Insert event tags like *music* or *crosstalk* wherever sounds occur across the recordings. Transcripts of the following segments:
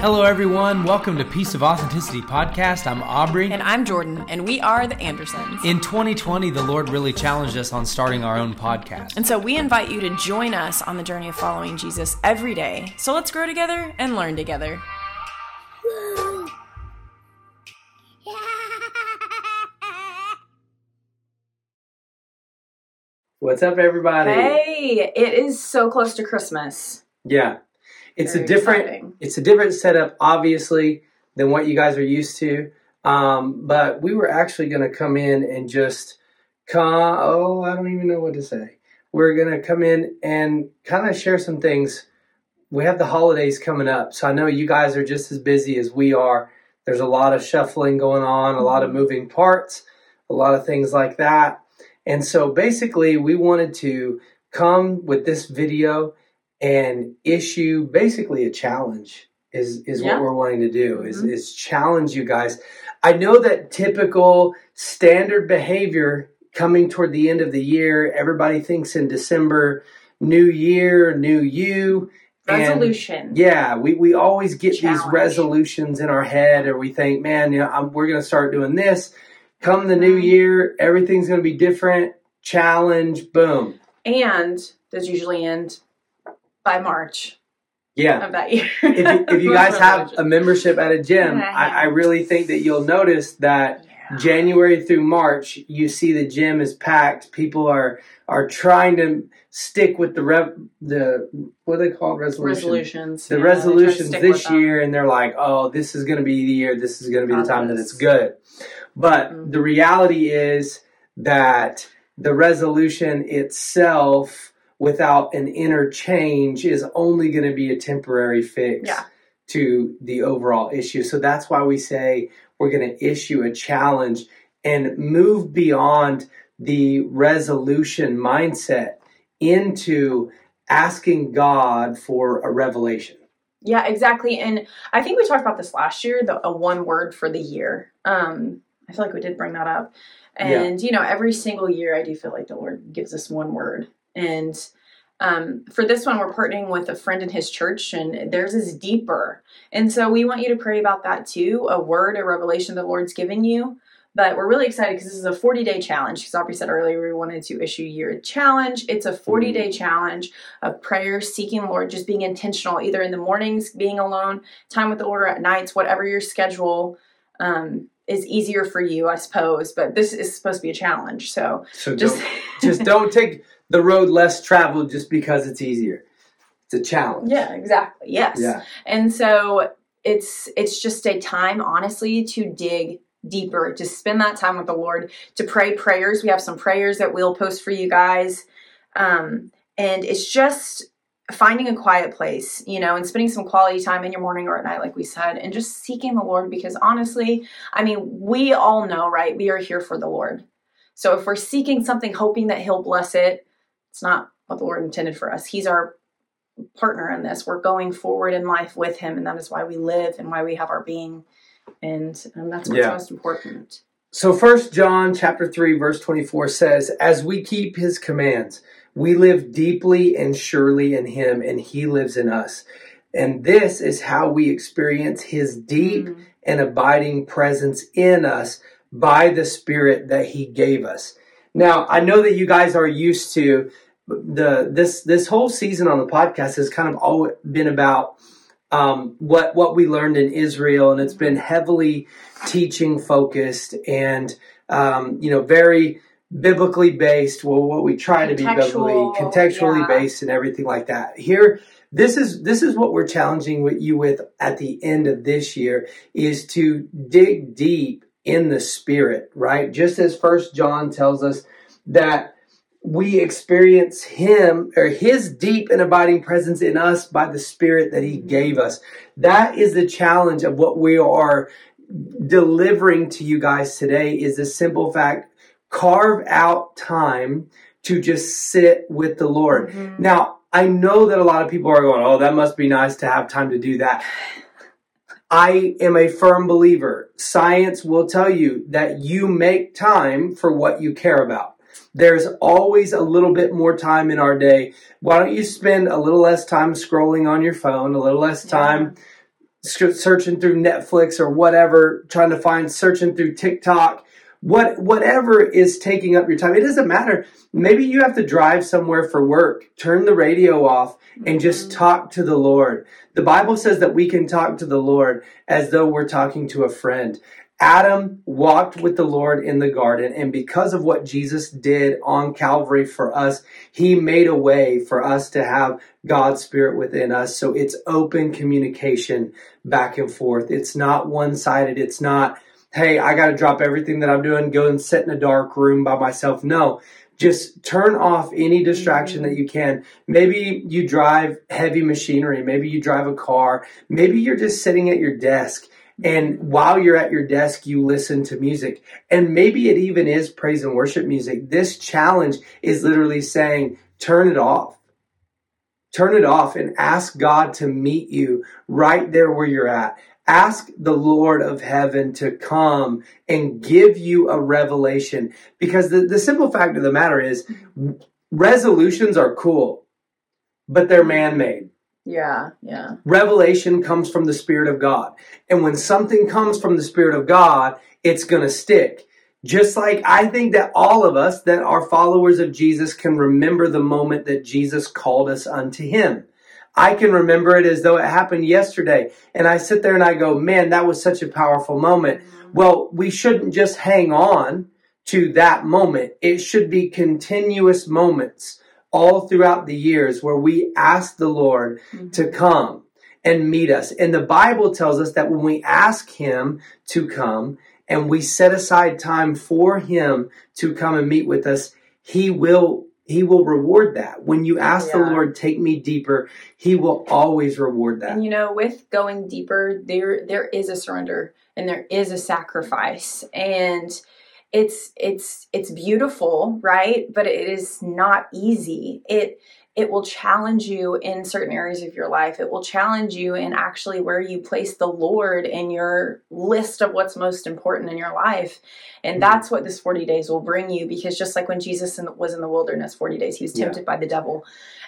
Hello, everyone. Welcome to Piece of Authenticity podcast. I'm Aubrey. And I'm Jordan, and we are the Andersons. In 2020, the Lord really challenged us on starting our own podcast. And so we invite you to join us on the journey of following Jesus every day. So let's grow together and learn together. What's up, everybody? Hey, it is so close to Christmas. Yeah, it's Very a different exciting. it's a different setup, obviously, than what you guys are used to. Um, but we were actually going to come in and just come. Oh, I don't even know what to say. We're going to come in and kind of share some things. We have the holidays coming up, so I know you guys are just as busy as we are. There's a lot of shuffling going on, a lot of moving parts, a lot of things like that. And so basically, we wanted to come with this video and issue basically a challenge is is Yeah. what we're wanting to do is Mhm. is challenge you guys. I know that typical standard behavior coming toward the end of the year, everybody thinks in December, new year, new you. and- Resolution. yeah, we, we always get these resolutions in our head, or we think, man, you know, I'm, we're going to start doing this. Come the new Mhm. year, everything's going to be different. Challenge, boom. And those usually end by March Yeah. of that year. if you, if you *laughs* guys have a membership at a gym, Yeah. I, I really think that you'll notice that Yeah. January through March, you see the gym is packed. People are are trying to stick with the rev, the what they call resolutions. resolutions. The yeah, they try to resolutions this year, and they're like, "Oh, this is going to be the year. This is going to be the time that it's good." But Mhm. the reality is that the resolution itself, without an inner change, is only going to be a temporary fix Yeah. to the overall issue. So that's why we say we're going to issue a challenge and move beyond the resolution mindset into asking God for a revelation. Yeah, exactly. And I think we talked about this last year, the a one word for the year. Um, I feel like we did bring that up. And you know, every single year I do feel like the Lord gives us one word. And um, for this one, we're partnering with a friend in his church, and theirs is deeper. And so we want you to pray about that too a word, a revelation the Lord's given you. But we're really excited because this is a 40 day challenge. Because Aubrey said earlier, we wanted to issue year challenge. It's a 40 day challenge of prayer, seeking the Lord, just being intentional, either in the mornings, being alone, time with the Lord at nights, whatever your schedule um, is easier for you, I suppose. But this is supposed to be a challenge. So So just, don't, just don't take the road less traveled just because it's easier. It's a challenge. yeah, exactly. Yes. Yeah. And so it's it's just a time, honestly, to dig deeper, to spend that time with the Lord, to pray prayers. We have some prayers that we'll post for you guys. Um, and it's just finding a quiet place, you know, and spending some quality time in your morning or at night, like we said, and just seeking the Lord because honestly, I mean, we all know, right? We are here for the Lord. So if we're seeking something, hoping that He'll bless it, it's not what the Lord intended for us. He's our partner in this. We're going forward in life with Him, and that is why we live and why we have our being. And um, that's what's Yeah. most important. So first John chapter 3 verse 24 says, "As we keep his commands, we live deeply and surely in him and he lives in us." And this is how we experience his deep Mm. and abiding presence in us by the spirit that he gave us. Now, I know that you guys are used to the this this whole season on the podcast has kind of all been about um, what what we learned in Israel, and it's been heavily teaching focused and um, you know very biblically based. Well, what we try to be biblically contextually yeah. based and everything like that. Here, this is this is what we're challenging with you with at the end of this year is to dig deep in the spirit, right? Just as First John tells us that we experience him or his deep and abiding presence in us by the spirit that he gave us. That is the challenge of what we are delivering to you guys today is the simple fact carve out time to just sit with the Lord. Mhm. Now, I know that a lot of people are going, "Oh, that must be nice to have time to do that." I am a firm believer. Science will tell you that you make time for what you care about. There's always a little bit more time in our day. Why don't you spend a little less time scrolling on your phone, a little less Yeah. time searching through Netflix or whatever, trying to find, searching through TikTok, what whatever is taking up your time. It doesn't matter. Maybe you have to drive somewhere for work. Turn the radio off and just mm-hmm. talk to the Lord. The Bible says that we can talk to the Lord as though we're talking to a friend. Adam walked with the Lord in the garden, and because of what Jesus did on Calvary for us, he made a way for us to have God's Spirit within us. So it's open communication back and forth. It's not one sided. It's not, hey, I got to drop everything that I'm doing, go and sit in a dark room by myself. No, just turn off any distraction that mm-hmm. you can. Maybe you drive heavy machinery. Maybe you drive a car. Maybe you're just sitting at your desk and while you're at your desk, you listen to music. And maybe it even is praise and worship music. This challenge is literally saying, turn it off. Turn it off and ask God to meet you right there where you're at. Ask the Lord of heaven to come and give you a revelation. Because the, the simple fact of the matter is, resolutions are cool, but they're man made. Yeah, yeah. Revelation comes from the Spirit of God. And when something comes from the Spirit of God, it's going to stick. Just like I think that all of us that are followers of Jesus can remember the moment that Jesus called us unto Him. I can remember it as though it happened yesterday. And I sit there and I go, man, that was such a powerful moment. Mm-hmm. Well, we shouldn't just hang on to that moment. It should be continuous moments all throughout the years where we ask the Lord mm-hmm. to come and meet us. And the Bible tells us that when we ask Him to come and we set aside time for Him to come and meet with us, He will he will reward that. When you ask yeah. the Lord, take me deeper, he will always reward that. And you know, with going deeper, there there is a surrender and there is a sacrifice. And it's it's it's beautiful right but it is not easy it it will challenge you in certain areas of your life. It will challenge you in actually where you place the lord in your list of what's most important in your life. And mm-hmm. that's what this 40 days will bring you because just like when jesus was in the wilderness 40 days he was tempted yeah. by the devil.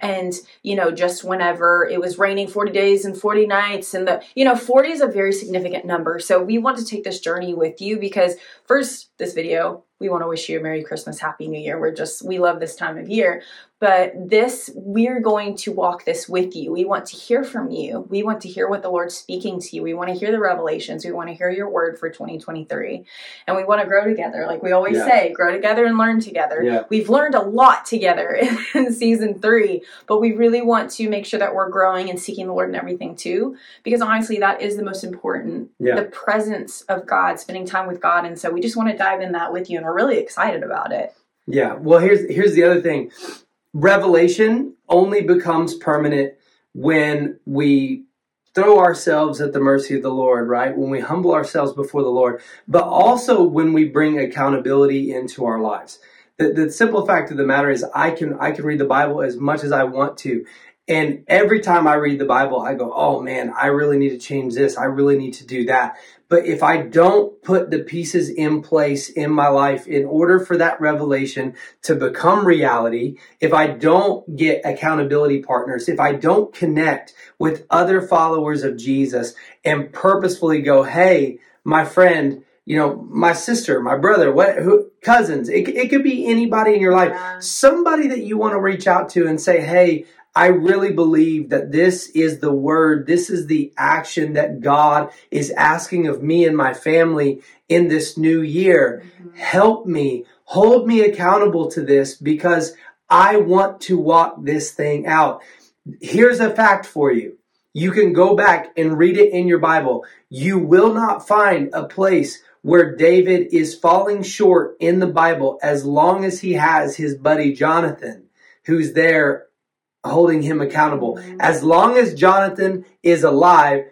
And you know just whenever it was raining 40 days and 40 nights and the you know 40 is a very significant number. So we want to take this journey with you because first this video we want to wish you a merry christmas happy new year. We're just we love this time of year but this, we're going to walk this with you. We want to hear from you. We want to hear what the Lord's speaking to you. We want to hear the revelations. We want to hear your word for 2023. And we want to grow together. Like we always yeah. say, grow together and learn together. Yeah. We've learned a lot together *laughs* in, season three, but we really want to make sure that we're growing and seeking the Lord in everything too. Because honestly, that is the most important. Yeah. The presence of God, spending time with God. And so we just want to dive in that with you. And we're really excited about it. Yeah. Well, here's here's the other thing revelation only becomes permanent when we throw ourselves at the mercy of the Lord, right? When we humble ourselves before the Lord, but also when we bring accountability into our lives. The, the simple fact of the matter is I can I can read the Bible as much as I want to. And every time I read the Bible, I go, oh man, I really need to change this. I really need to do that. But if I don't put the pieces in place in my life in order for that revelation to become reality, if I don't get accountability partners, if I don't connect with other followers of Jesus and purposefully go, hey, my friend, you know, my sister, my brother, what, who, cousins, it, it could be anybody in your life, somebody that you want to reach out to and say, hey, I really believe that this is the word, this is the action that God is asking of me and my family in this new year. Mm-hmm. Help me, hold me accountable to this because I want to walk this thing out. Here's a fact for you. You can go back and read it in your Bible. You will not find a place where David is falling short in the Bible as long as he has his buddy Jonathan, who's there holding him accountable. As long as Jonathan is alive,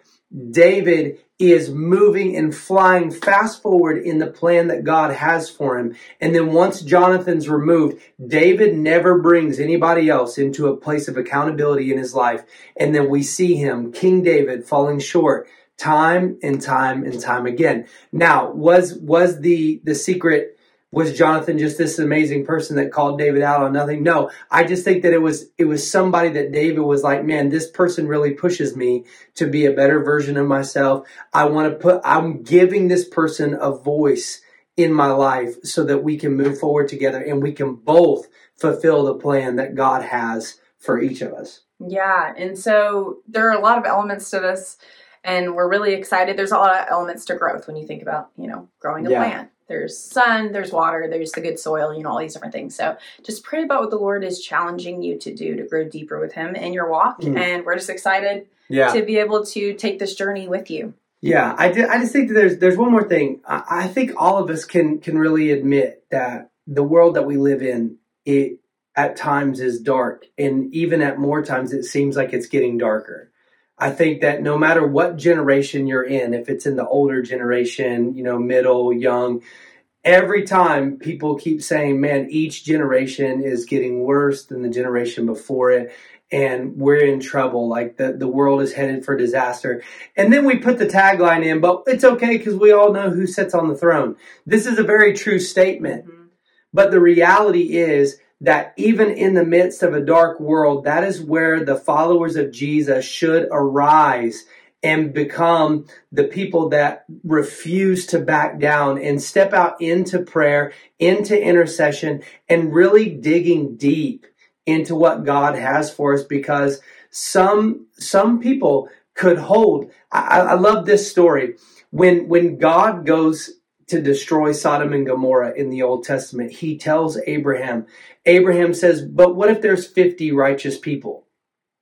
David is moving and flying fast forward in the plan that God has for him. And then once Jonathan's removed, David never brings anybody else into a place of accountability in his life. And then we see him, King David, falling short time and time and time again. Now, was was the the secret was Jonathan just this amazing person that called David out on nothing? No, I just think that it was it was somebody that David was like, man, this person really pushes me to be a better version of myself. I want to put I'm giving this person a voice in my life so that we can move forward together and we can both fulfill the plan that God has for each of us. Yeah, and so there are a lot of elements to this and we're really excited. There's a lot of elements to growth when you think about, you know, growing a yeah. plant there's sun, there's water, there's the good soil, you know, all these different things. So just pray about what the Lord is challenging you to do to grow deeper with Him in your walk. Mm. And we're just excited yeah. to be able to take this journey with you. Yeah, I, did, I just think that there's there's one more thing. I, I think all of us can can really admit that the world that we live in it at times is dark, and even at more times it seems like it's getting darker. I think that no matter what generation you're in, if it's in the older generation, you know, middle, young, every time people keep saying, man, each generation is getting worse than the generation before it. And we're in trouble. Like the, the world is headed for disaster. And then we put the tagline in, but it's okay because we all know who sits on the throne. This is a very true statement. Mm-hmm. But the reality is that even in the midst of a dark world, that is where the followers of Jesus should arise and become the people that refuse to back down and step out into prayer, into intercession, and really digging deep into what God has for us because some some people could hold. I, I love this story. When when God goes to destroy Sodom and Gomorrah in the Old Testament, he tells Abraham, Abraham says, But what if there's 50 righteous people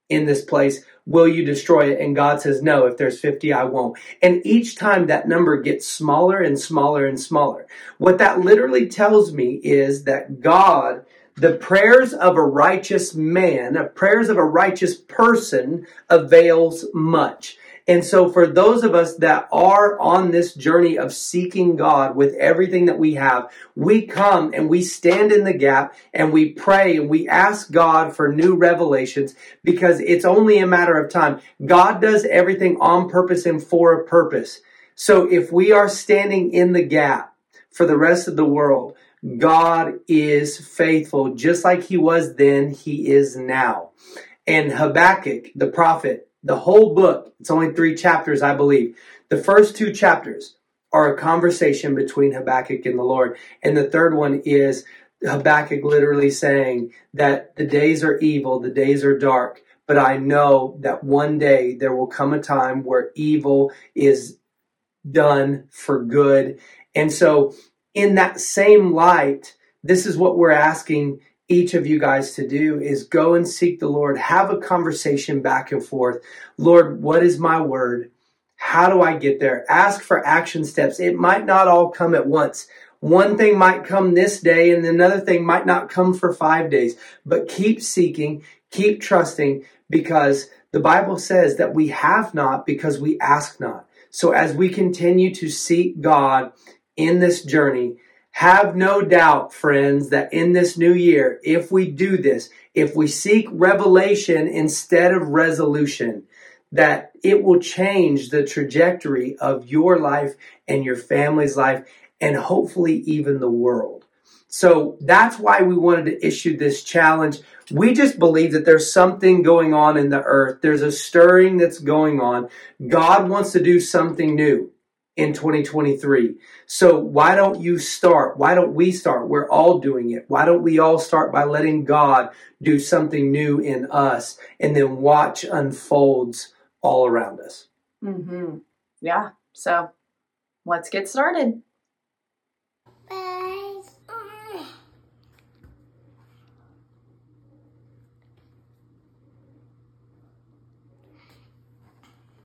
in this place? Will you destroy it? And God says, No, if there's 50, I won't. And each time that number gets smaller and smaller and smaller. What that literally tells me is that God, the prayers of a righteous man, the prayers of a righteous person avails much. And so, for those of us that are on this journey of seeking God with everything that we have, we come and we stand in the gap and we pray and we ask God for new revelations because it's only a matter of time. God does everything on purpose and for a purpose. So, if we are standing in the gap for the rest of the world, God is faithful, just like he was then, he is now. And Habakkuk, the prophet, the whole book, it's only three chapters, I believe. The first two chapters are a conversation between Habakkuk and the Lord. And the third one is Habakkuk literally saying that the days are evil, the days are dark, but I know that one day there will come a time where evil is done for good. And so, in that same light, this is what we're asking each of you guys to do is go and seek the Lord, have a conversation back and forth. Lord, what is my word? How do I get there? Ask for action steps. It might not all come at once. One thing might come this day and another thing might not come for five days, but keep seeking, keep trusting because the Bible says that we have not because we ask not. So as we continue to seek God in this journey, have no doubt, friends, that in this new year, if we do this, if we seek revelation instead of resolution, that it will change the trajectory of your life and your family's life and hopefully even the world. So that's why we wanted to issue this challenge. We just believe that there's something going on in the earth. There's a stirring that's going on. God wants to do something new in 2023. So why don't you start? Why don't we start? We're all doing it. Why don't we all start by letting God do something new in us and then watch unfolds all around us? Mm-hmm. Yeah. So let's get started.